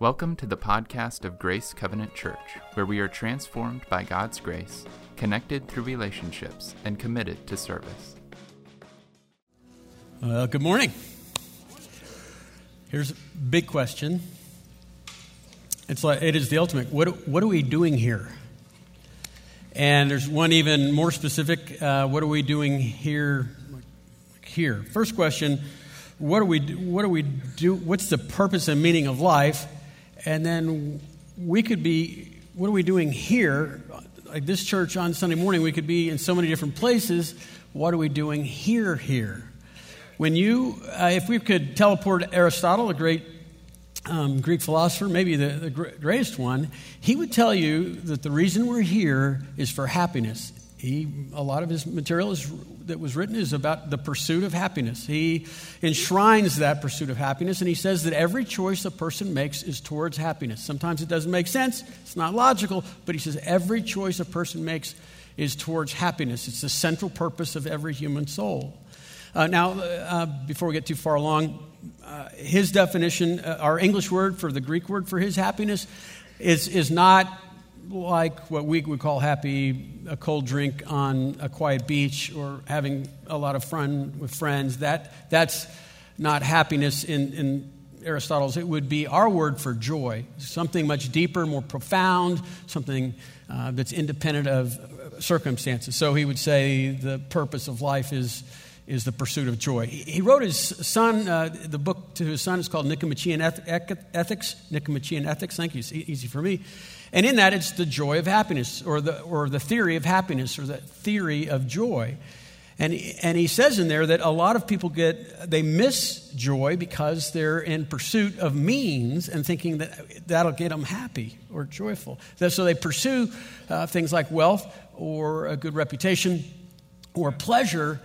Welcome to the podcast of Grace Covenant Church, where we are transformed by God's grace, connected through relationships, and committed to service. Well, good morning. Here's a big question. It's like it is the ultimate. What what are we doing here? And there's one even more specific. Uh, what are we doing here? Here. First question: What do we what do we do? What's the purpose and meaning of life? And then we could be, what are we doing here? Like this church on Sunday morning, we could be in so many different places. What are we doing here, here? When you, uh, if we could teleport Aristotle, a great um, Greek philosopher, maybe the, the greatest one, he would tell you that the reason we're here is for happiness. He, a lot of his material is, that was written is about the pursuit of happiness. He enshrines that pursuit of happiness, and he says that every choice a person makes is towards happiness. Sometimes it doesn't make sense, it's not logical, but he says every choice a person makes is towards happiness. It's the central purpose of every human soul. Uh, now, uh, before we get too far along, uh, his definition, uh, our English word for the Greek word for his happiness, is, is not like what we would call happy, a cold drink on a quiet beach or having a lot of fun with friends. That, that's not happiness in, in Aristotle's. It would be our word for joy, something much deeper, more profound, something uh, that's independent of circumstances. So he would say the purpose of life is, is the pursuit of joy. He wrote his son, uh, the book to his son is called Nicomachean Ethics. Nicomachean Ethics, thank you, it's easy for me. And in that, it's the joy of happiness, or the, or the theory of happiness, or the theory of joy. And, and he says in there that a lot of people get, they miss joy because they're in pursuit of means and thinking that that'll get them happy or joyful. So they pursue uh, things like wealth or a good reputation or pleasure,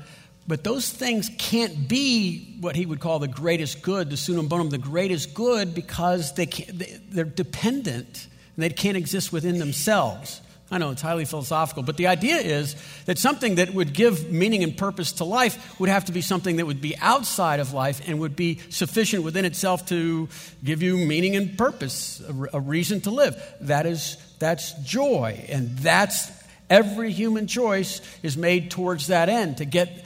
but those things can't be what he would call the greatest good, the summum bonum, the greatest good, because they they, they're dependent and they can't exist within themselves. I know it's highly philosophical, but the idea is that something that would give meaning and purpose to life would have to be something that would be outside of life and would be sufficient within itself to give you meaning and purpose, a, reason to live. That is, that's joy, and that's every human choice is made towards that end to get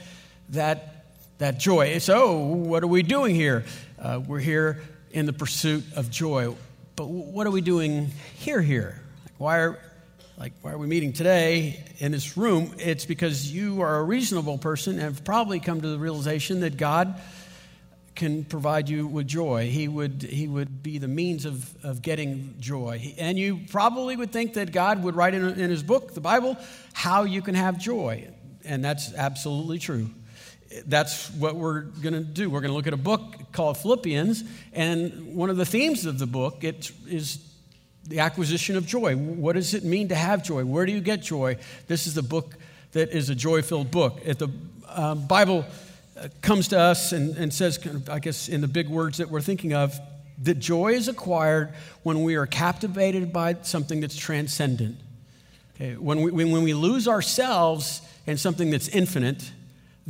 that, that joy. So, what are we doing here? Uh, we're here in the pursuit of joy. But what are we doing here? Here, like why are like why are we meeting today in this room? It's because you are a reasonable person and have probably come to the realization that God can provide you with joy. He would, he would be the means of, of getting joy. And you probably would think that God would write in, in his book, the Bible, how you can have joy. And that's absolutely true that's what we're going to do. We're going to look at a book called Philippians, and one of the themes of the book it is the acquisition of joy. What does it mean to have joy? Where do you get joy? This is the book that is a joy-filled book. If the um, Bible uh, comes to us and, and says, I guess in the big words that we're thinking of, that joy is acquired when we are captivated by something that's transcendent. Okay? When, we, when we lose ourselves in something that's infinite,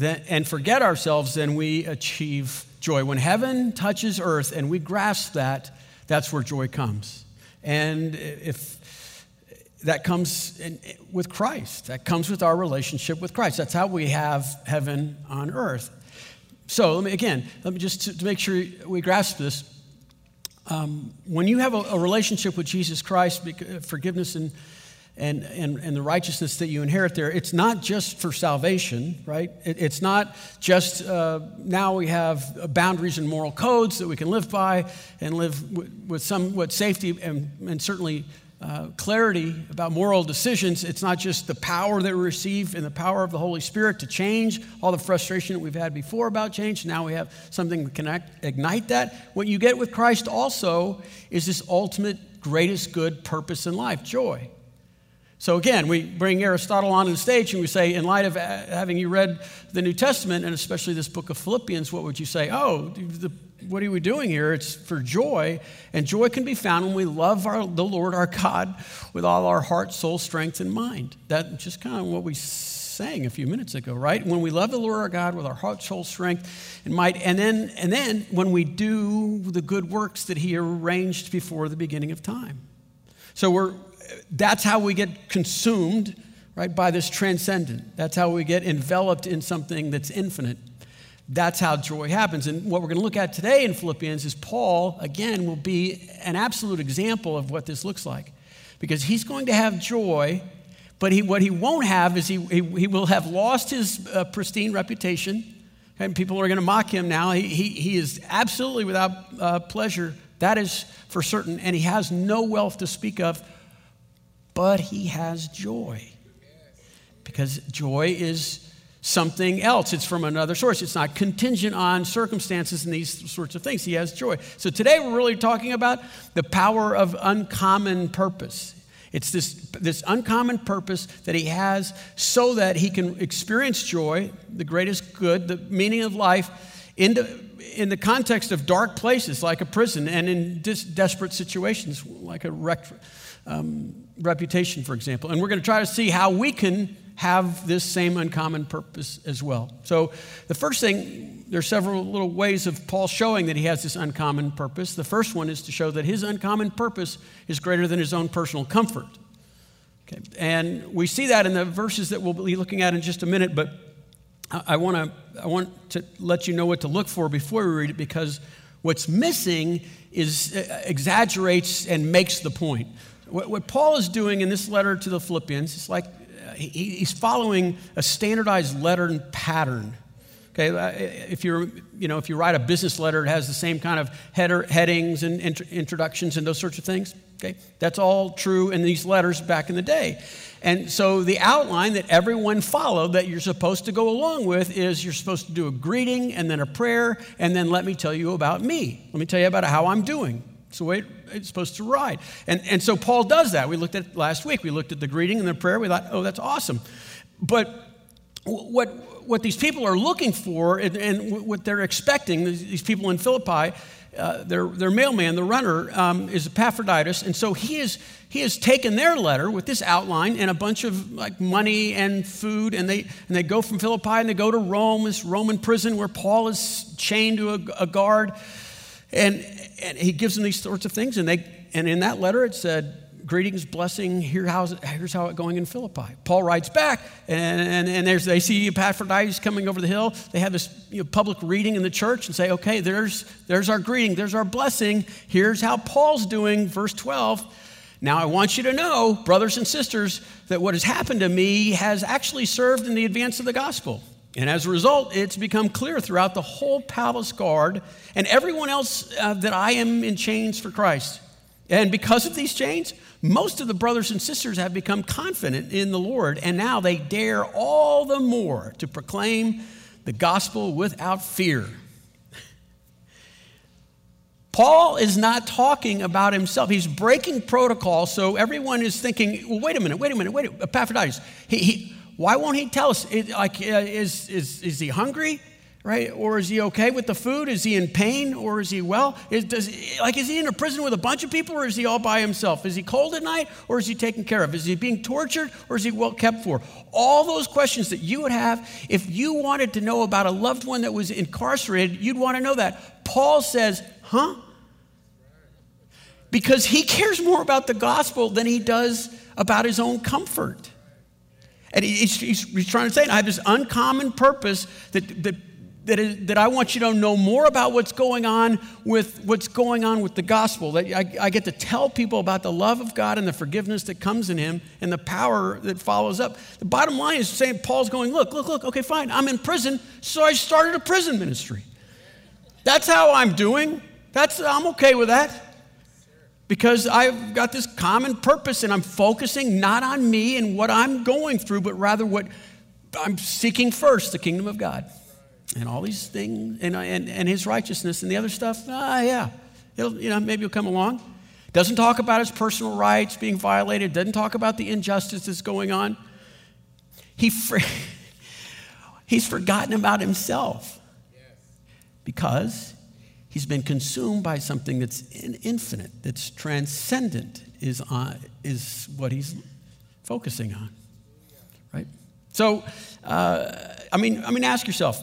and forget ourselves, then we achieve joy. When heaven touches earth and we grasp that, that's where joy comes. And if that comes in, with Christ, that comes with our relationship with Christ. That's how we have heaven on earth. So, let me, again, let me just to, to make sure we grasp this. Um, when you have a, a, relationship with Jesus Christ, forgiveness and and, and, and the righteousness that you inherit there, it's not just for salvation, right? It, it's not just uh, now we have boundaries and moral codes that we can live by and live with, with somewhat safety and, and certainly uh, clarity about moral decisions. It's not just the power that we receive and the power of the Holy Spirit to change all the frustration that we've had before about change. Now we have something to connect, ignite that. What you get with Christ also is this ultimate, greatest good purpose in life joy. So again, we bring Aristotle on the stage and we say, in light of having you read the New Testament and especially this book of Philippians, what would you say? Oh, the, what are we doing here? It's for joy, and joy can be found when we love our, the Lord our God with all our heart, soul, strength, and mind. That's just kind of what we sang a few minutes ago, right? When we love the Lord our God with our heart, soul, strength, and might, and then, and then when we do the good works that He arranged before the beginning of time. So we're, that's how we get consumed, right, by this transcendent. That's how we get enveloped in something that's infinite. That's how joy happens. And what we're going to look at today in Philippians is Paul, again, will be an absolute example of what this looks like. Because he's going to have joy, but he, what he won't have is he, he, he will have lost his uh, pristine reputation. And people are going to mock him now. He, he, he is absolutely without uh, pleasure. That is for certain. And he has no wealth to speak of, but he has joy. Because joy is something else. It's from another source. It's not contingent on circumstances and these sorts of things. He has joy. So today we're really talking about the power of uncommon purpose. It's this, this uncommon purpose that he has so that he can experience joy, the greatest good, the meaning of life, in the, in the context of dark places like a prison and in dis- desperate situations like a wrecked um, reputation, for example. And we're going to try to see how we can have this same uncommon purpose as well. So, the first thing, there are several little ways of Paul showing that he has this uncommon purpose. The first one is to show that his uncommon purpose is greater than his own personal comfort. Okay. And we see that in the verses that we'll be looking at in just a minute, but I, want to I want to let you know what to look for before we read it because what's missing is uh, exaggerates and makes the point. What, what Paul is doing in this letter to the Philippians is like he's following a standardized letter pattern. Okay, uh, if you're, you know, if you write a business letter, it has the same kind of header, headings and int- introductions and those sorts of things. Okay, that's all true in these letters back in the day. And so the outline that everyone followed that you're supposed to go along with is you're supposed to do a greeting and then a prayer and then let me tell you about me. Let me tell you about how I'm doing. It's the way it's supposed to ride. And, and so Paul does that. We looked at last week. We looked at the greeting and the prayer. We thought, oh, that's awesome. But what, what these people are looking for and, and what they're expecting, these people in Philippi, uh, their, their mailman, the runner, um, is Epaphroditus. And so he, is, he has taken their letter with this outline and a bunch of like money and food. And they, and they go from Philippi and they go to Rome, this Roman prison where Paul is chained to a, a guard. And, and he gives them these sorts of things. And, they, and in that letter, it said, Greetings, blessing, Here how's here's how it's going in Philippi. Paul writes back, and, and, and there's, they see Epaphroditus coming over the hill. They have this you know, public reading in the church and say, okay, there's, there's our greeting, there's our blessing. Here's how Paul's doing, verse 12. Now, I want you to know, brothers and sisters, that what has happened to me has actually served in the advance of the gospel. And as a result, it's become clear throughout the whole palace guard and everyone else uh, that I am in chains for Christ. And because of these chains, most of the brothers and sisters have become confident in the Lord, and now they dare all the more to proclaim the gospel without fear. Paul is not talking about himself. He's breaking protocol, so everyone is thinking, well, wait a minute, wait a minute, wait a minute. Epaphroditus, he, he, why won't he tell us? It, like, uh, is, is, is he hungry? Right? Or is he okay with the food? Is he in pain? Or is he well? Is, does, like, is he in a prison with a bunch of people or is he all by himself? Is he cold at night or is he taken care of? Is he being tortured or is he well kept for? All those questions that you would have if you wanted to know about a loved one that was incarcerated, you'd want to know that. Paul says, huh? Because he cares more about the gospel than he does about his own comfort. And he's, he's, he's trying to say, I have this uncommon purpose that, that, that, is, that I want you to know more about what's going on with what's going on with the gospel. That I, I get to tell people about the love of God and the forgiveness that comes in Him and the power that follows up. The bottom line is saying, Paul's going, look, look, look, okay, fine, I'm in prison, so I started a prison ministry. That's how I'm doing. That's, I'm okay with that because I've got this common purpose and I'm focusing not on me and what I'm going through, but rather what I'm seeking first the kingdom of God. And all these things, and, and, and his righteousness and the other stuff, ah, yeah. It'll, you know, maybe he'll come along. Doesn't talk about his personal rights being violated, doesn't talk about the injustice that's going on. He he's forgotten about himself because He's been consumed by something that's infinite, that's transcendent, is, on, is what he's focusing on. Right? So, uh, I mean, I mean, ask yourself.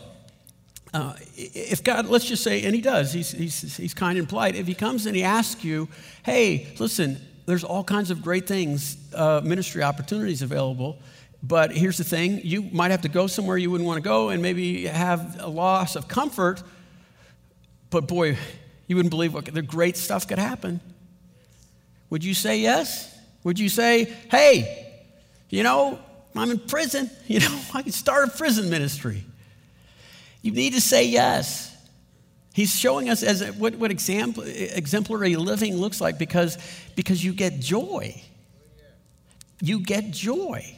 Uh, if God, let's just say, and He does, he's, he's, he's kind and polite. If He comes and He asks you, hey, listen, there's all kinds of great things, uh, ministry opportunities available. But here's the thing you might have to go somewhere you wouldn't want to go and maybe have a loss of comfort. But boy, you wouldn't believe what the great stuff could happen. Would you say yes? Would you say, hey, you know, I'm in prison. You know, I can start a prison ministry. You need to say yes. He's showing us as what, what example, exemplary living looks like because, because you get joy. You get joy.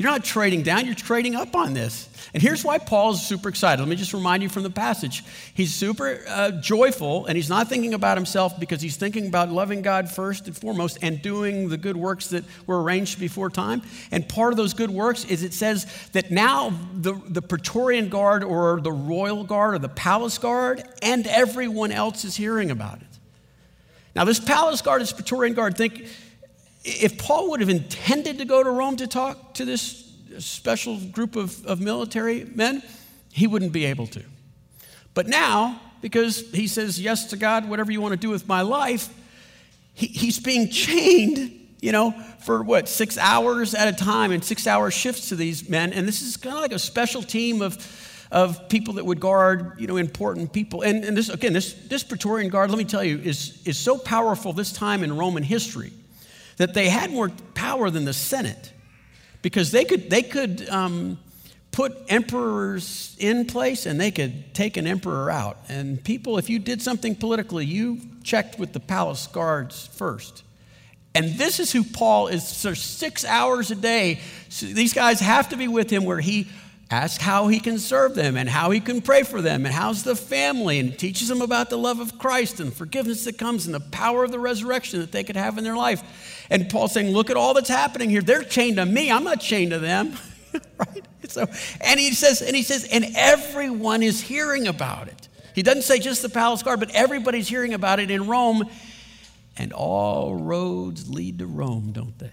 You're not trading down, you're trading up on this. And here's why Paul is super excited. Let me just remind you from the passage. He's super uh, joyful, and he's not thinking about himself because he's thinking about loving God first and foremost and doing the good works that were arranged before time. And part of those good works is it says that now the, the Praetorian Guard or the Royal Guard or the Palace Guard and everyone else is hearing about it. Now, this Palace Guard, this Praetorian Guard, think if Paul would have intended to go to Rome to talk to this special group of, of military men, he wouldn't be able to. But now, because he says yes to God, whatever you want to do with my life, he, he's being chained, you know, for what, six hours at a time and six hour shifts to these men. And this is kind of like a special team of, of people that would guard, you know, important people. And, and this, again, this, this Praetorian Guard, let me tell you, is, is so powerful this time in Roman history that they had more power than the Senate because they could, they could um, put emperors in place and they could take an emperor out. And people, if you did something politically, you checked with the palace guards first. And this is who Paul is. So six hours a day, so these guys have to be with him where he asks how he can serve them and how he can pray for them and how's the family and teaches them about the love of Christ and forgiveness that comes and the power of the resurrection that they could have in their life. And Paul's saying, Look at all that's happening here. They're chained to me, I'm not chained to them. right? So, and he says, and he says, and everyone is hearing about it. He doesn't say just the palace guard, but everybody's hearing about it in Rome. And all roads lead to Rome, don't they?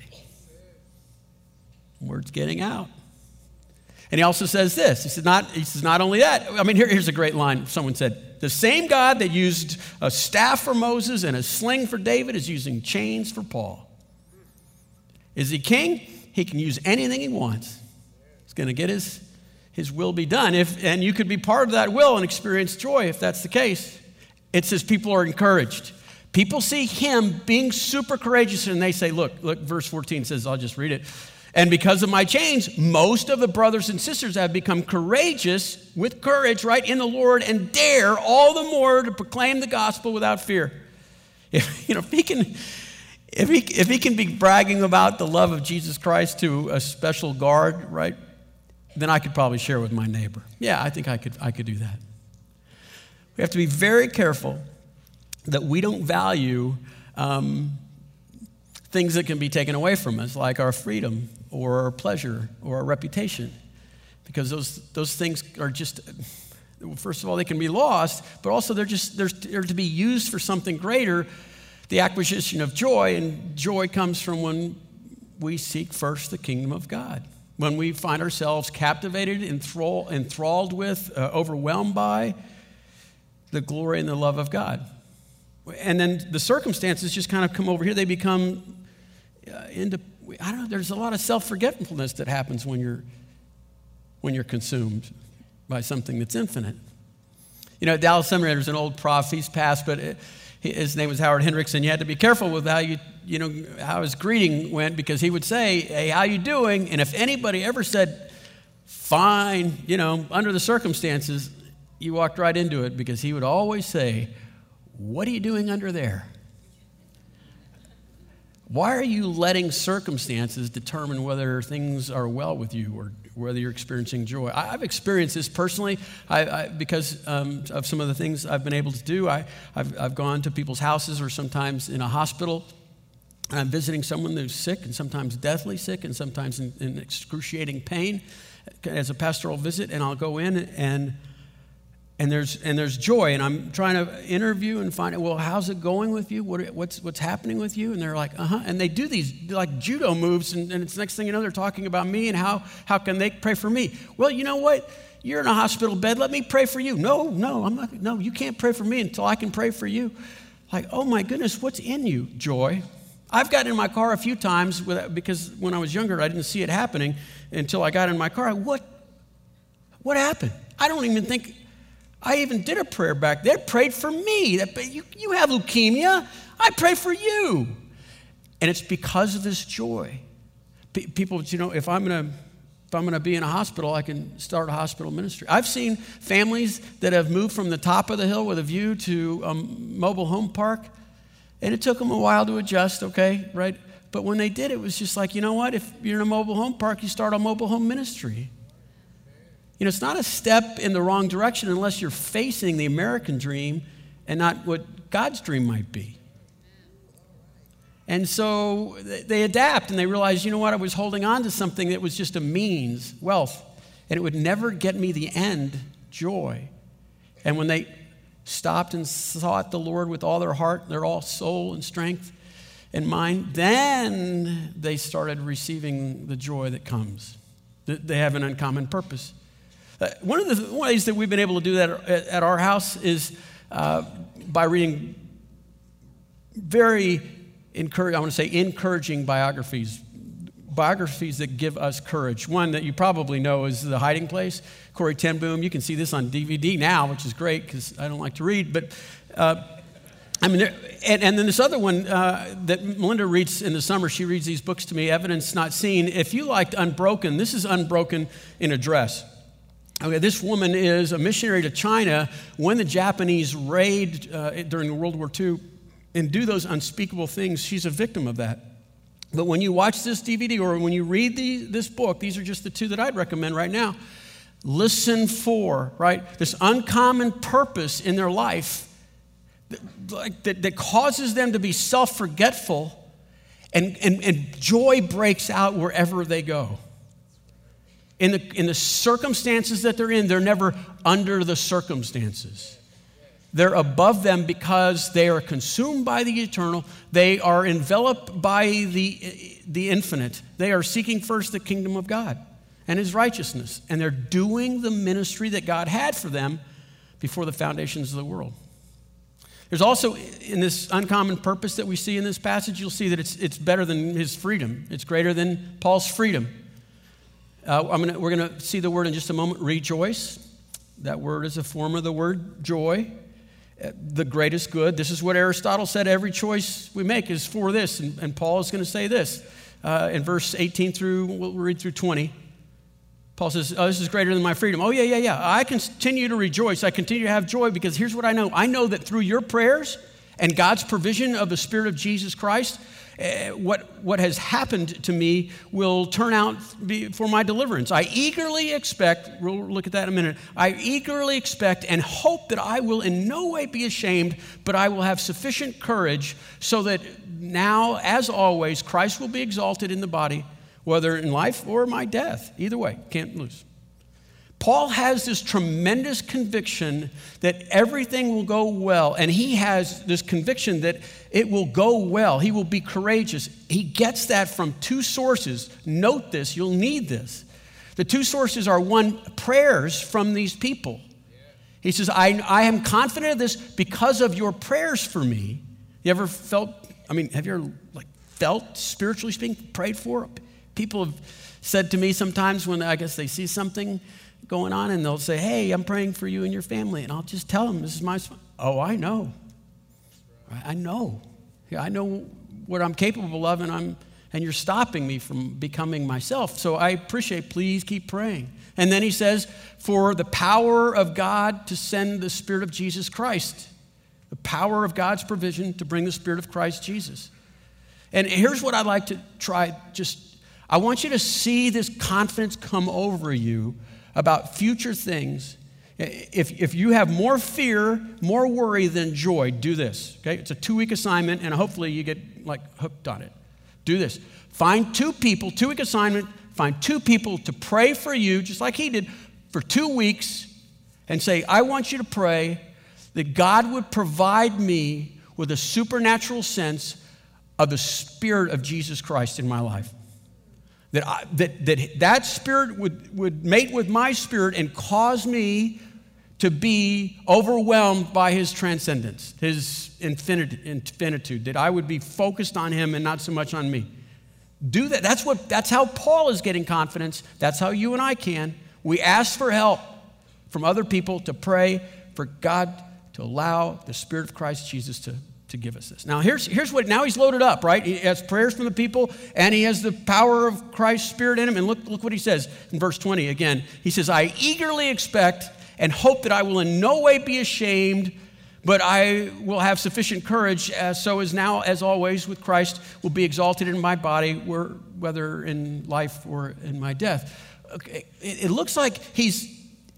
Word's getting out. And he also says this. He says, not, he says, not only that. I mean, here, here's a great line someone said. The same God that used a staff for Moses and a sling for David is using chains for Paul. Is he king? He can use anything he wants. He's going to get his, his will be done. If, and you could be part of that will and experience joy if that's the case. It says people are encouraged. People see him being super courageous and they say, look, look, verse 14 says, I'll just read it. And because of my chains, most of the brothers and sisters have become courageous with courage, right, in the Lord and dare all the more to proclaim the gospel without fear. If, you know, if he can, if he, if he can be bragging about the love of Jesus Christ to a special guard, right, then I could probably share with my neighbor. Yeah, I think I could, I could do that. We have to be very careful that we don't value um, things that can be taken away from us, like our freedom or our pleasure or our reputation. Because those, those things are just, first of all, they can be lost, but also they're just they're, they're to be used for something greater, the acquisition of joy. And joy comes from when we seek first the kingdom of God. When we find ourselves captivated, enthrall, enthralled with, uh, overwhelmed by the glory and the love of God. And then the circumstances just kind of come over here. They become uh, into I don't know, there's a lot of self forgetfulness that happens when you're, when you're consumed by something that's infinite. You know, Dallas Seminary, there's an old prof, he's passed, but uh, it, his name was Howard Hendrickson. You had to be careful with how you, you know, how his greeting went because he would say, "Hey, how you doing?" And if anybody ever said, "Fine," you know, under the circumstances, you walked right into it because he would always say, "What are you doing under there?" Why are you letting circumstances determine whether things are well with you or whether you're experiencing joy? I, have experienced this personally I, I, because um, of some of the things I've been able to do. I, have I've gone to people's houses or sometimes in a hospital. And I'm visiting someone who's sick and sometimes deathly sick and sometimes in, in excruciating pain as a pastoral visit. And I'll go in and and there's and there's joy and i'm trying to interview and find out well how's it going with you? What, what's what's happening with you? And they're like uh-huh and they do these like judo moves and, and it's next thing you know they're talking about me and how how can they pray for me? Well you know what? You're in a hospital bed. Let me pray for you. No no i'm not no you can't pray for me until i can pray for you. Like oh my goodness what's in you joy? I've gotten in my car a few times with, because when i was younger i didn't see it happening until i got in my car. What what happened? I don't even think I even did a prayer back there, prayed for me. You, you have leukemia. I pray for you. And it's because of this joy. People, you know, if I'm going to if I'm going to be in a hospital, I can start a hospital ministry. I've seen families that have moved from the top of the hill with a view to a mobile home park, and it took them a while to adjust, okay, right? But when they did, it was just like, you know what? If you're in a mobile home park, you start a mobile home ministry. You know, it's not a step in the wrong direction unless you're facing the American dream and not what God's dream might be. And so they adapt and they realize, you know what, I was holding on to something that was just a means, wealth, and it would never get me the end, joy. And when they stopped and sought the Lord with all their heart, their all soul and strength and mind, then they started receiving the joy that comes. They have an uncommon purpose. Uh, one of the ways that we've been able to do that at, our house is uh, by reading very encouraging, I want to say encouraging biographies, biographies that give us courage. One that you probably know is The Hiding Place, Corrie ten Boom. You can see this on DVD now, which is great because I don't like to read, but. Uh, I mean, and, and, then this other one uh, that Melinda reads in the summer, she reads these books to me, Evidence Not Seen. If you liked Unbroken, this is Unbroken in a Dress. Okay, this woman is a missionary to China when the Japanese raid uh, during World War II and do those unspeakable things. She's a victim of that. But when you watch this DVD or when you read the, this book, these are just the two that I'd recommend right now. Listen for, right? This uncommon purpose in their life that, that, that causes them to be self forgetful, and, and, and joy breaks out wherever they go in the, in the circumstances that they're in, they're never under the circumstances. They're above them because they are consumed by the eternal. They are enveloped by the, the infinite. They are seeking first the kingdom of God and his righteousness. And they're doing the ministry that God had for them before the foundations of the world. There's also, in this uncommon purpose that we see in this passage, you'll see that it's, it's better than his freedom. It's greater than Paul's freedom. Uh, gonna, we're going to see the word in just a moment rejoice. That word is a form of the word joy, uh, the greatest good. This is what Aristotle said every choice we make is for this. And, and Paul is going to say this uh, in verse 18 through, we'll read through 20. Paul says, Oh, this is greater than my freedom. Oh, yeah, yeah, yeah. I continue to rejoice. I continue to have joy because here's what I know I know that through your prayers and God's provision of the Spirit of Jesus Christ, uh, what, what has happened to me will turn out for my deliverance. I eagerly expect, we'll look at that in a minute, I eagerly expect and hope that I will in no way be ashamed, but I will have sufficient courage so that now, as always, Christ will be exalted in the body, whether in life or my death. Either way, can't lose. Paul has this tremendous conviction that everything will go well, and he has this conviction that it will go well. He will be courageous. He gets that from two sources. Note this, you'll need this. The two sources are one, prayers from these people. He says, I, I am confident of this because of your prayers for me. You ever felt, I mean, have you ever like felt, spiritually speaking, prayed for? People have said to me sometimes when I guess they see something going on and they'll say, Hey, I'm praying for you and your family. And I'll just tell them, This is my. Oh, I know. I know. I know what I'm capable of, and, I'm, and you're stopping me from becoming myself. So I appreciate, please keep praying. And then he says, For the power of God to send the Spirit of Jesus Christ, the power of God's provision to bring the Spirit of Christ Jesus. And here's what I'd like to try just I want you to see this confidence come over you about future things, if, if you have more fear, more worry than joy, do this. Okay? It's a two week assignment, and hopefully you get like hooked on it. Do this. Find two people, two week assignment, find two people to pray for you, just like he did, for two weeks, and say, I want you to pray that God would provide me with a supernatural sense of the Spirit of Jesus Christ in my life. That, I, that, that that Spirit would, would mate with my spirit and cause me to be overwhelmed by His transcendence, His infinitude, that I would be focused on Him and not so much on me. Do that. That's, what, that's how Paul is getting confidence. That's how you and I can. We ask for help from other people to pray for God to allow the Spirit of Christ Jesus to, to give us this. Now, here's, here's what, now he's loaded up, right? He has prayers from the people and he has the power of Christ's Spirit in him. And look, look what he says in verse 20 again. He says, I eagerly expect and hope that I will in no way be ashamed but I will have sufficient courage, as so as now, as always, with Christ, will be exalted in my body, whether in life or in my death. Okay. It, looks like he's.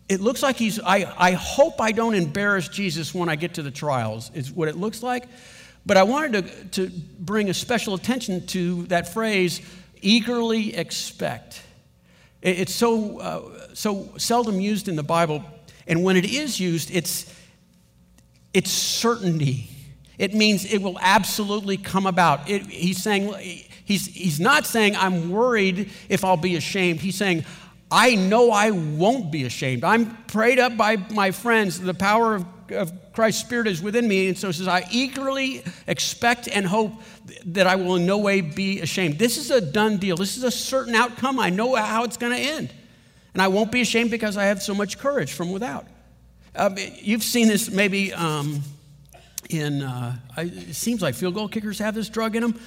It looks like he's. I, I hope I don't embarrass Jesus when I get to the trials. Is what it looks like. But I wanted to, to bring a special attention to that phrase, eagerly expect. It, it's so uh, so seldom used in the Bible, and when it is used, it's it's certainty. It means it will absolutely come about. It, he's saying, he's, he's not saying, I'm worried if I'll be ashamed. He's saying, I know I won't be ashamed. I'm prayed up by my friends. The power of, of Christ's Spirit is within me. And so it says, I eagerly expect and hope that I will in no way be ashamed. This is a done deal. This is a certain outcome. I know how it's going to end. And I won't be ashamed because I have so much courage from without. Um, you've seen this maybe um, in, uh, it seems like field goal kickers have this drug in them.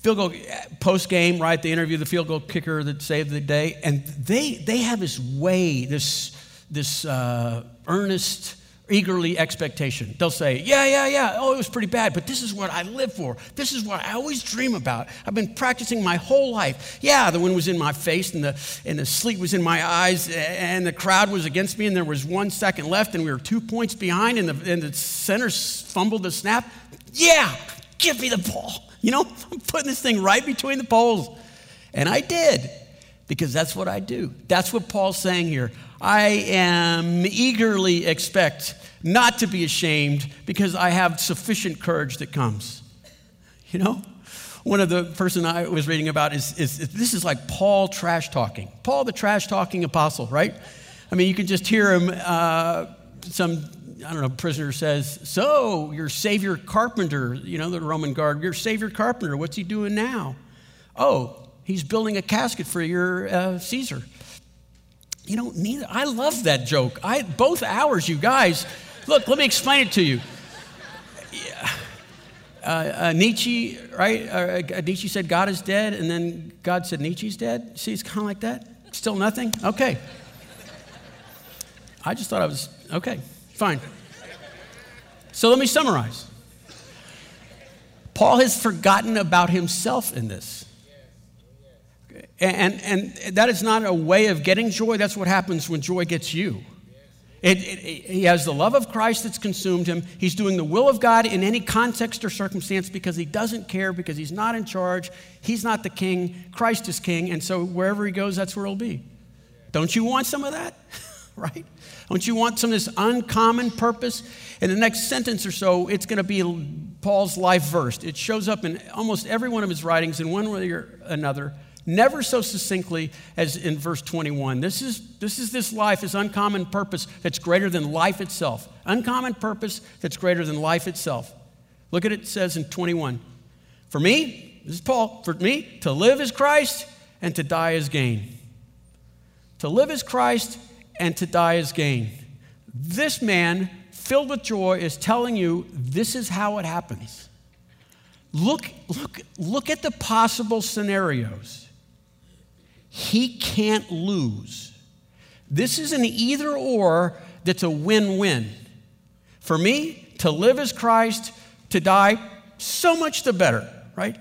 Field goal post game, right? They interview the field goal kicker that saved the day, and they they have this way, this this uh, earnest eagerly expectation. They'll say, Yeah, yeah, yeah, oh, it was pretty bad, but this is what I live for. This is what I always dream about. I've been practicing my whole life. Yeah, the wind was in my face and the, and the sleet was in my eyes and the crowd was against me and there was one second left and we were two points behind and the, and the center fumbled the snap. Yeah, give me the ball. You know, I'm putting this thing right between the poles. And I did because that's what I do. That's what Paul's saying here. I am eagerly expect not to be ashamed because I have sufficient courage that comes. You know? One of the person I was reading about is, is, is this is like Paul trash talking. Paul, the trash talking apostle, right? I mean, you can just hear him. Uh, some I don't know, prisoner says, So, your Savior Carpenter, you know, the Roman guard, your Savior Carpenter, what's he doing now? Oh, he's building a casket for your uh, Caesar. You know. I love that joke. I both hours, you guys. Look, let me explain it to you. Uh, uh, Nietzsche, right? Uh, uh, Nietzsche said God is dead, and then God said Nietzsche's dead. See, it's kind of like that. Still nothing. Okay. I just thought I was okay. Fine. So let me summarize. Paul has forgotten about himself in this. And, and that is not a way of getting joy. That's what happens when joy gets you. It, it, it, he has the love of Christ that's consumed him. He's doing the will of God in any context or circumstance because he doesn't care, because he's not in charge. He's not the king. Christ is king. And so wherever he goes, that's where he'll be. Don't you want some of that? right? Don't you want some of this uncommon purpose? In the next sentence or so, it's going to be Paul's life verse. It shows up in almost every one of his writings in one way or another never so succinctly as in verse 21. This is, this is this life, this uncommon purpose that's greater than life itself. Uncommon purpose that's greater than life itself. Look at it, it says in 21. For me, this is Paul, for me, to live is Christ and to die is gain. To live is Christ and to die is gain. This man, filled with joy, is telling you this is how it happens. Look, look, look at the possible scenarios. He can't lose. This is an either or that's a win win. For me, to live as Christ, to die, so much the better, right?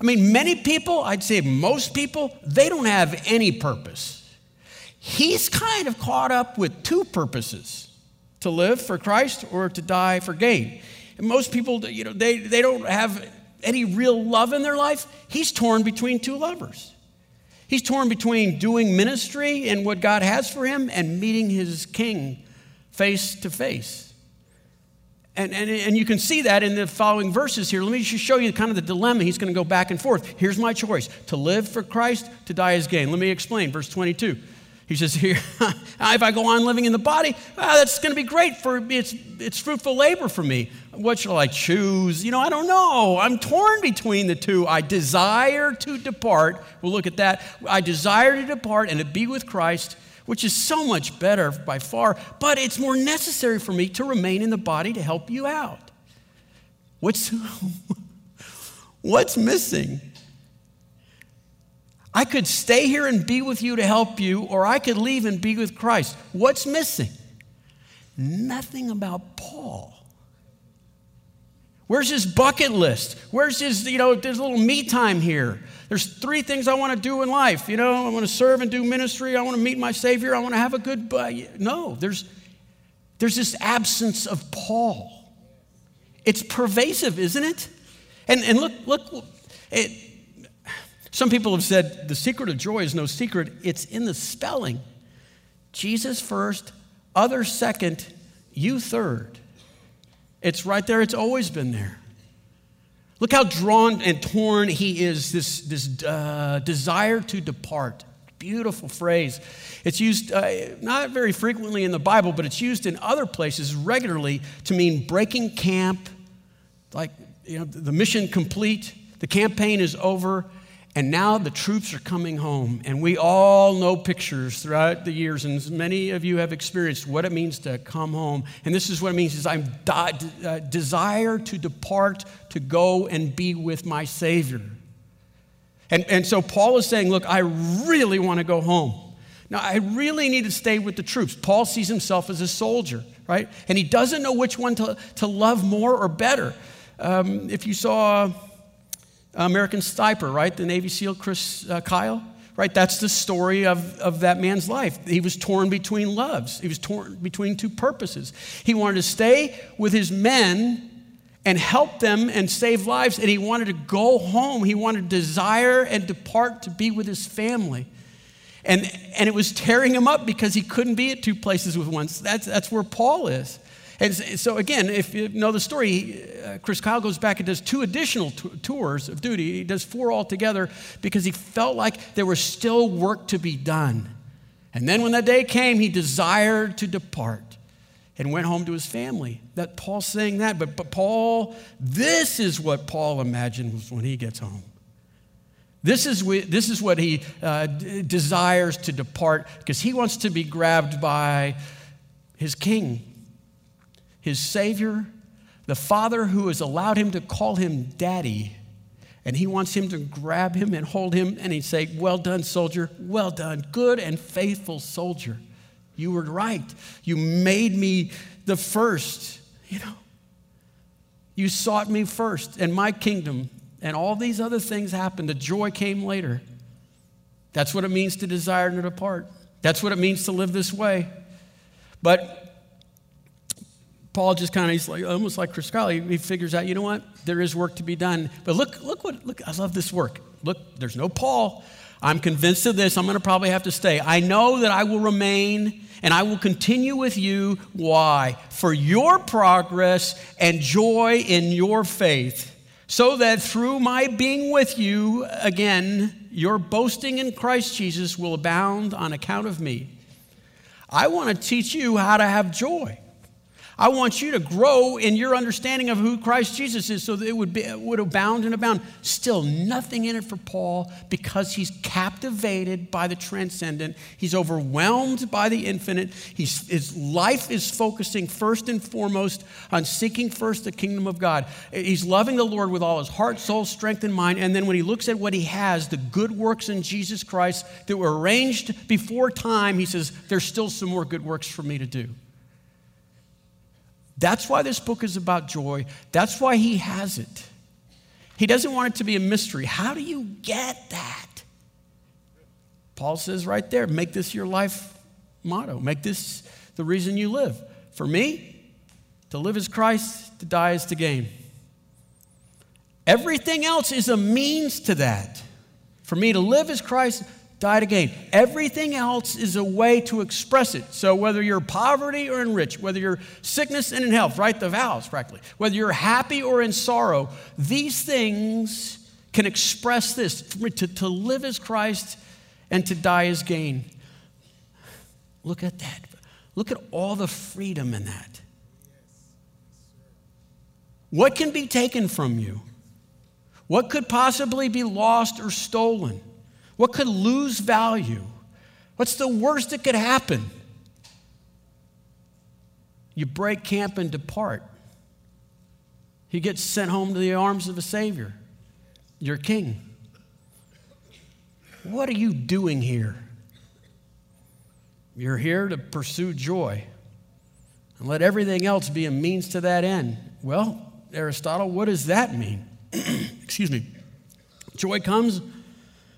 I mean, many people, I'd say most people, they don't have any purpose. He's kind of caught up with two purposes to live for Christ or to die for gain. And most people, you know, they, they don't have any real love in their life. He's torn between two lovers. He's torn between doing ministry and what God has for him and meeting his king face to face. And, and, and you can see that in the following verses here. Let me just show you kind of the dilemma. He's going to go back and forth. Here's my choice to live for Christ, to die as gain. Let me explain. Verse 22. He says here, if I go on living in the body, ah, that's going to be great for me. It's, it's fruitful labor for me. What shall I choose? You know, I don't know. I'm torn between the two. I desire to depart. We'll look at that. I desire to depart and to be with Christ which is so much better by far, but it's more necessary for me to remain in the body to help you out. What's, what's missing? I could stay here and be with you to help you, or I could leave and be with Christ. What's missing? Nothing about Paul. Where's his bucket list? Where's his, you know, there's a little me time here. There's three things I want to do in life. You know, I want to serve and do ministry. I want to meet my Savior. I want to have a good. No, there's, there's this absence of Paul. It's pervasive, isn't it? And, and look, look, it, some people have said the secret of joy is no secret, it's in the spelling. Jesus first, other second, you third. It's right there, it's always been there. Look how drawn and torn he is, this, this uh, desire to depart. Beautiful phrase. It's used uh, not very frequently in the Bible, but it's used in other places regularly to mean breaking camp, like you know, the mission complete, the campaign is over, and now the troops are coming home. And we all know pictures throughout the years, and many of you have experienced what it means to come home. And this is what it means is I uh, desire to depart to go and be with my Savior. And, and so Paul is saying, look, I really want to go home. Now, I really need to stay with the troops. Paul sees himself as a soldier, right? And he doesn't know which one to, to love more or better. Um, if you saw American Sniper, right? The Navy SEAL Chris uh, Kyle, right? That's the story of, of that man's life. He was torn between loves, he was torn between two purposes. He wanted to stay with his men and help them and save lives, and he wanted to go home. He wanted to desire and depart to be with his family. And, and it was tearing him up because he couldn't be at two places with once. That's, that's where Paul is. And so, again, if you know the story, uh, Chris Kyle goes back and does two additional t- tours of duty. He does four altogether because he felt like there was still work to be done. And then when that day came, he desired to depart and went home to his family. That Paul's saying that, but, but Paul, this is what Paul imagines when he gets home. This is, this is what he uh, desires to depart because he wants to be grabbed by his king his Savior, the Father who has allowed him to call him daddy. And he wants him to grab him and hold him and he'd say, Well done, soldier. Well done. Good and faithful soldier. You were right. You made me the first. You know, you sought me first and my kingdom. And all these other things happened. The joy came later. That's what it means to desire to depart. That's what it means to live this way. But Paul just kind of, he's like, almost like Chris Kyle, he, he figures out, you know what? There is work to be done. But look, look what, look, I love this work. Look, there's no Paul. I'm convinced of this. I'm going to probably have to stay. I know that I will remain and I will continue with you. Why? For your progress and joy in your faith, so that through my being with you, again, your boasting in Christ Jesus will abound on account of me. I want to teach you how to have joy. I want you to grow in your understanding of who Christ Jesus is so that it would, be, it would abound and abound. Still, nothing in it for Paul because he's captivated by the transcendent. He's overwhelmed by the infinite. He's, his life is focusing first and foremost on seeking first the kingdom of God. He's loving the Lord with all his heart, soul, strength, and mind. And then when he looks at what he has, the good works in Jesus Christ that were arranged before time, he says, There's still some more good works for me to do. That's why this book is about joy. That's why he has it. He doesn't want it to be a mystery. How do you get that? Paul says right there make this your life motto, make this the reason you live. For me, to live is Christ, to die is to gain. Everything else is a means to that. For me to live is Christ, died again. Everything else is a way to express it. So whether you're poverty or in rich, whether you're sickness and in health, write the vows practically. Whether you're happy or in sorrow, these things can express this. To, to live as Christ and to die as gain. Look at that. Look at all the freedom in that. What can be taken from you? What could possibly be lost or stolen? What could lose value? What's the worst that could happen? You break camp and depart. He gets sent home to the arms of a Savior, your King. What are you doing here? You're here to pursue joy and let everything else be a means to that end. Well, Aristotle, what does that mean? Excuse me. Joy comes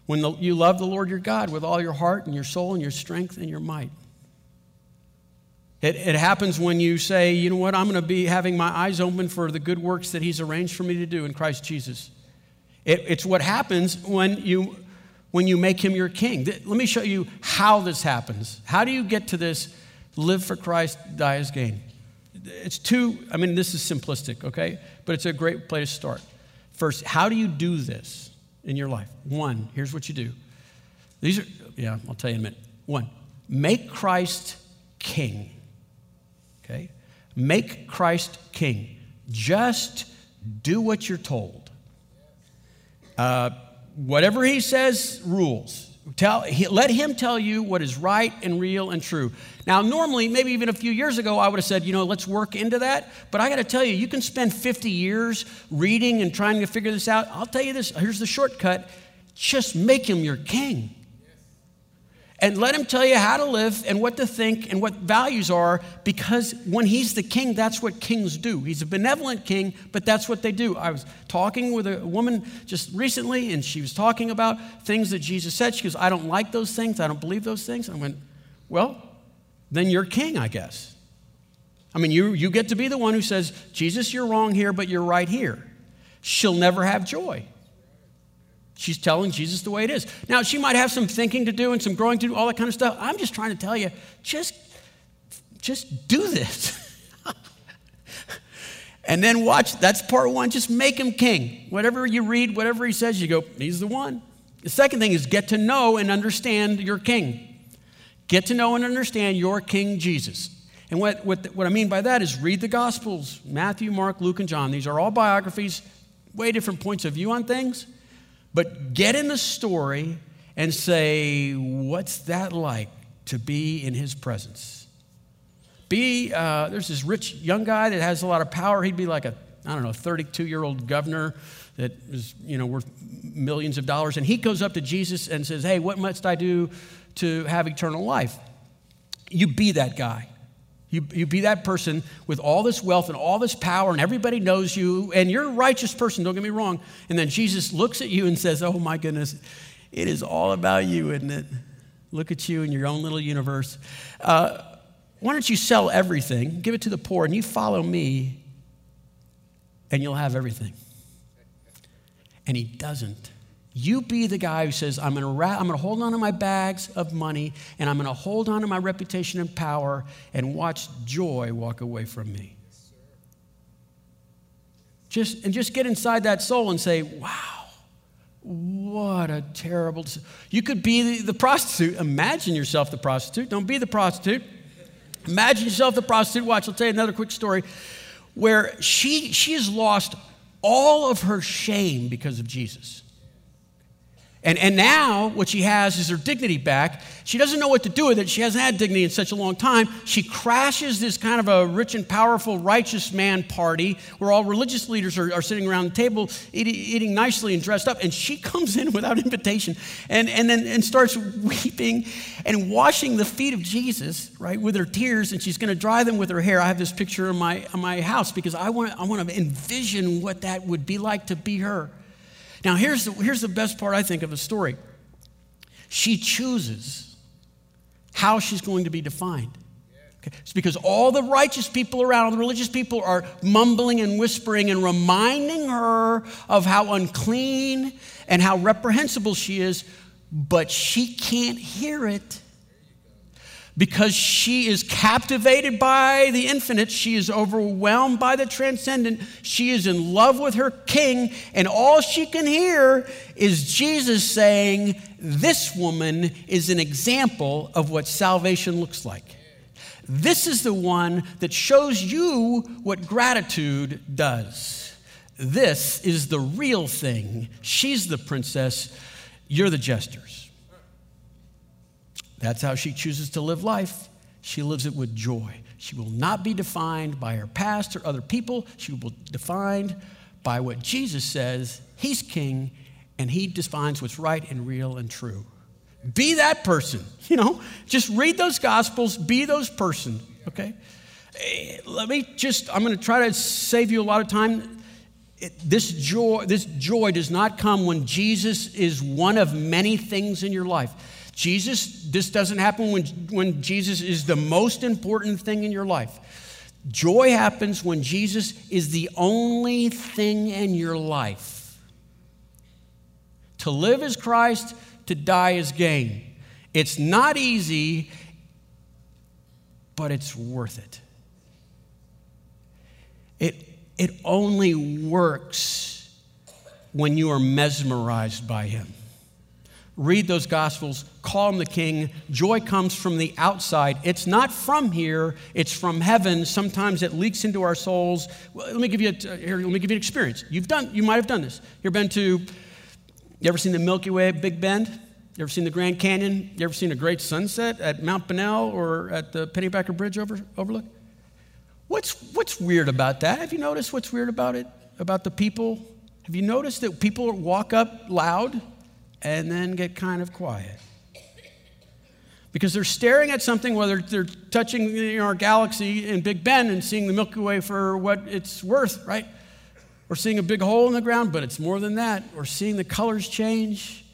when the, you love the Lord your God with all your heart and your soul and your strength and your might. It, it happens when you say, you know what, I'm going to be having my eyes open for the good works that He's arranged for me to do in Christ Jesus. It, it's what happens when you, when you make Him your king. Let me show you how this happens. How do you get to this live for Christ, die as gain? It's two, I mean, this is simplistic, okay? But it's a great place to start. First, how do you do this? In your life. One, here's what you do. These are, yeah, I'll tell you in a minute. One, make Christ king. Okay? Make Christ king. Just do what you're told. Uh, whatever he says rules. Tell, he, let him tell you what is right and real and true. Now, normally, maybe even a few years ago, I would have said, you know, let's work into that. But I got to tell you, you can spend 50 years reading and trying to figure this out. I'll tell you this here's the shortcut just make him your king and let him tell you how to live and what to think and what values are because when he's the king, that's what kings do. He's a benevolent king, but that's what they do. I was talking with a woman just recently, and she was talking about things that Jesus said. She goes, I don't like those things. I don't believe those things. I went, Well, then you're king, I guess. I mean, you, you get to be the one who says, Jesus, you're wrong here, but you're right here. She'll never have joy. She's telling Jesus the way it is. Now, she might have some thinking to do and some growing to do, all that kind of stuff. I'm just trying to tell you, just, just do this. and then watch, that's part one. Just make him king. Whatever you read, whatever he says, you go, he's the one. The second thing is get to know and understand your king. Get to know and understand your King Jesus. And what, what, what I mean by that is read the Gospels Matthew, Mark, Luke, and John. These are all biographies, way different points of view on things. But get in the story and say, what's that like to be in his presence? Be, uh, there's this rich young guy that has a lot of power. He'd be like a, I don't know, 32 year old governor that is, you know, worth millions of dollars. And he goes up to Jesus and says, hey, what must I do to have eternal life? You be that guy. You, you be that person with all this wealth and all this power, and everybody knows you, and you're a righteous person, don't get me wrong. And then Jesus looks at you and says, Oh my goodness, it is all about you, isn't it? Look at you in your own little universe. Uh, why don't you sell everything, give it to the poor, and you follow me, and you'll have everything? And he doesn't. You be the guy who says, I'm going to ra- I'm going to hold on to my bags of money and I'm going to hold on to my reputation and power and watch joy walk away from me. Just, and just get inside that soul and say, wow, what a terrible. You could be the, the prostitute. Imagine yourself the prostitute. Don't be the prostitute. Imagine yourself the prostitute. Watch, I'll tell you another quick story where she, she has lost all of her shame because of Jesus. And, and now what she has is her dignity back. She doesn't know what to do with it. She hasn't had dignity in such a long time. She crashes this kind of a rich and powerful righteous man party where all religious leaders are, are sitting around the table eating, nicely and dressed up. And she comes in without invitation and, and then and starts weeping and washing the feet of Jesus, right, with her tears. And she's going to dry them with her hair. I have this picture in my, in my house because I want, I want to envision what that would be like to be her. Now, here's the, here's the best part, I think, of the story. She chooses how she's going to be defined. Okay? It's because all the righteous people around, all the religious people are mumbling and whispering and reminding her of how unclean and how reprehensible she is. but she can't hear it because she is captivated by the infinite. She is overwhelmed by the transcendent. She is in love with her king, and all she can hear is Jesus saying, This woman is an example of what salvation looks like. This is the one that shows you what gratitude does. This is the real thing. She's the princess, you're the jesters. That's how she chooses to live life. She lives it with joy. She will not be defined by her past or other people. She will be defined by what Jesus says. He's king, and he defines what's right and real and true. Be that person. You know, just read those gospels, be those person, okay? Eh, let me just, I'm going to try to save you a lot of time. It, this joy, this joy does not come when Jesus is one of many things in your life. Jesus, this doesn't happen when, when Jesus is the most important thing in your life. Joy happens when Jesus is the only thing in your life. To live as Christ, to die as gain. It's not easy, but it's worth it. It, it only works when you are mesmerized by Him read those gospels, call him the king. Joy comes from the outside. It's not from here, it's from heaven. Sometimes it leaks into our souls. Well, let me give you a, here, let me give you an experience. You've done you might have done this. You ever been to you ever seen the Milky Way at Big Bend? You ever seen the Grand Canyon? You ever seen a great sunset at Mount Bonnell or at the Pennybacker Bridge over, overlook? What's, what's weird about that? Have you noticed what's weird about it? About the people? Have you noticed that people walk up loud and then get kind of quiet. Because they're staring at something, whether they're touching you know, our galaxy in Big Bend and seeing the Milky Way for what it's worth, right? Or seeing a big hole in the ground, but it's more than that. Or seeing the colors change.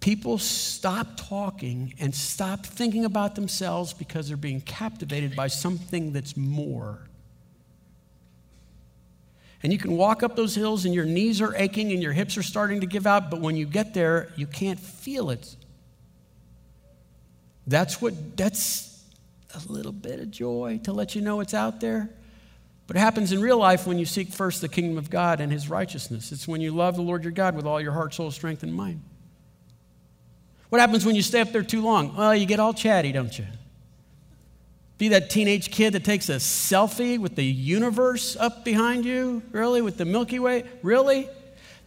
People stop talking and stop thinking about themselves because they're being captivated by something that's more and you can walk up those hills and your knees are aching and your hips are starting to give out, but when you get there, you can't feel it. That's what, that's a little bit of joy to let you know it's out there. But it happens in real life when you seek first the kingdom of God and his righteousness. It's when you love the Lord your God with all your heart, soul, strength, and mind. What happens when you stay up there too long? Well, you get all chatty, don't you? Be that teenage kid that takes a selfie with the universe up behind you? Really? With the Milky Way? Really?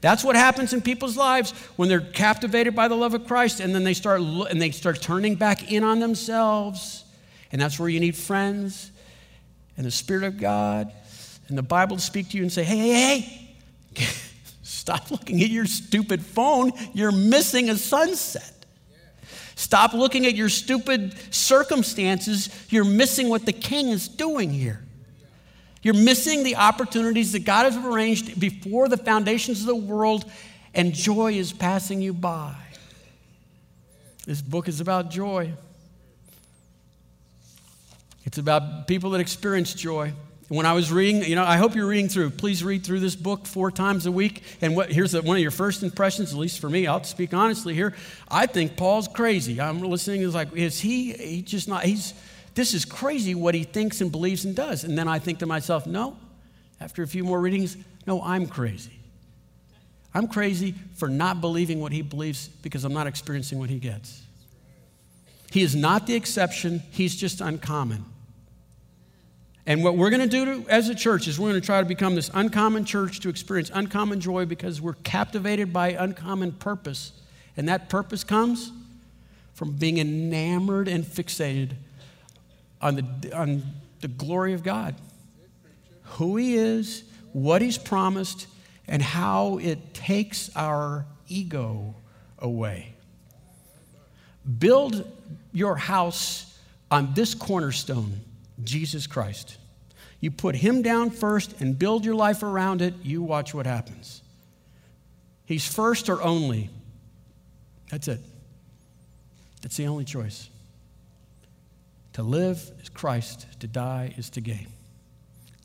That's what happens in people's lives when they're captivated by the love of Christ and then they start and they start turning back in on themselves. And that's where you need friends and the Spirit of God and the Bible to speak to you and say, hey, hey, hey, stop looking at your stupid phone. You're missing a sunset. Stop looking at your stupid circumstances. You're missing what the king is doing here. You're missing the opportunities that God has arranged before the foundations of the world, and joy is passing you by. This book is about joy. It's about people that experience joy. When I was reading, you know, I hope you're reading through. Please read through this book four times a week. And what, here's the, one of your first impressions, at least for me. I'll speak honestly here. I think Paul's crazy. I'm listening. Is like, is he? He just not. He's. This is crazy what he thinks and believes and does. And then I think to myself, no. After a few more readings, no, I'm crazy. I'm crazy for not believing what he believes because I'm not experiencing what he gets. He is not the exception. He's just uncommon. And what we're going to do as a church is we're going to try to become this uncommon church to experience uncommon joy because we're captivated by uncommon purpose. And that purpose comes from being enamored and fixated on the, on the glory of God, who He is, what He's promised, and how it takes our ego away. Build your house on this cornerstone Jesus Christ. You put him down first and build your life around it, you watch what happens. He's first or only. That's it. That's the only choice. To live is Christ, to die is to gain.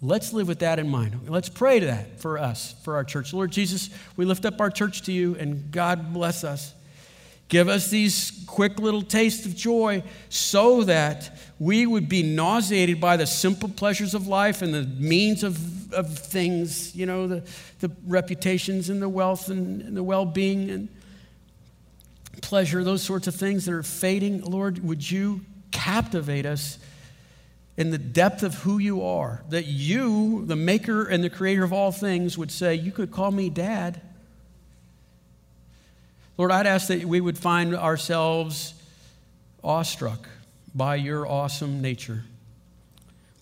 Let's live with that in mind. Let's pray to that for us, for our church. Lord Jesus, we lift up our church to you, and God bless us. Give us these quick little tastes of joy so that we would be nauseated by the simple pleasures of life and the means of, of things, you know, the, the reputations and the wealth and, and the well being and pleasure, those sorts of things that are fading. Lord, would you captivate us in the depth of who you are? That you, the maker and the creator of all things, would say, You could call me dad. Lord, I'd ask that we would find ourselves awestruck by your awesome nature.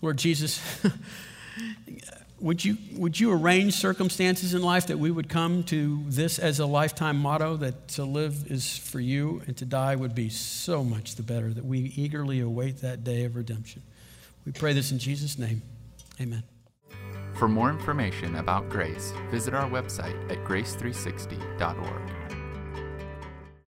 Lord Jesus, would you, would you arrange circumstances in life that we would come to this as a lifetime motto that to live is for you and to die would be so much the better, that we eagerly await that day of redemption? We pray this in Jesus' name. Amen. For more information about Grace, visit our website at grace360.org.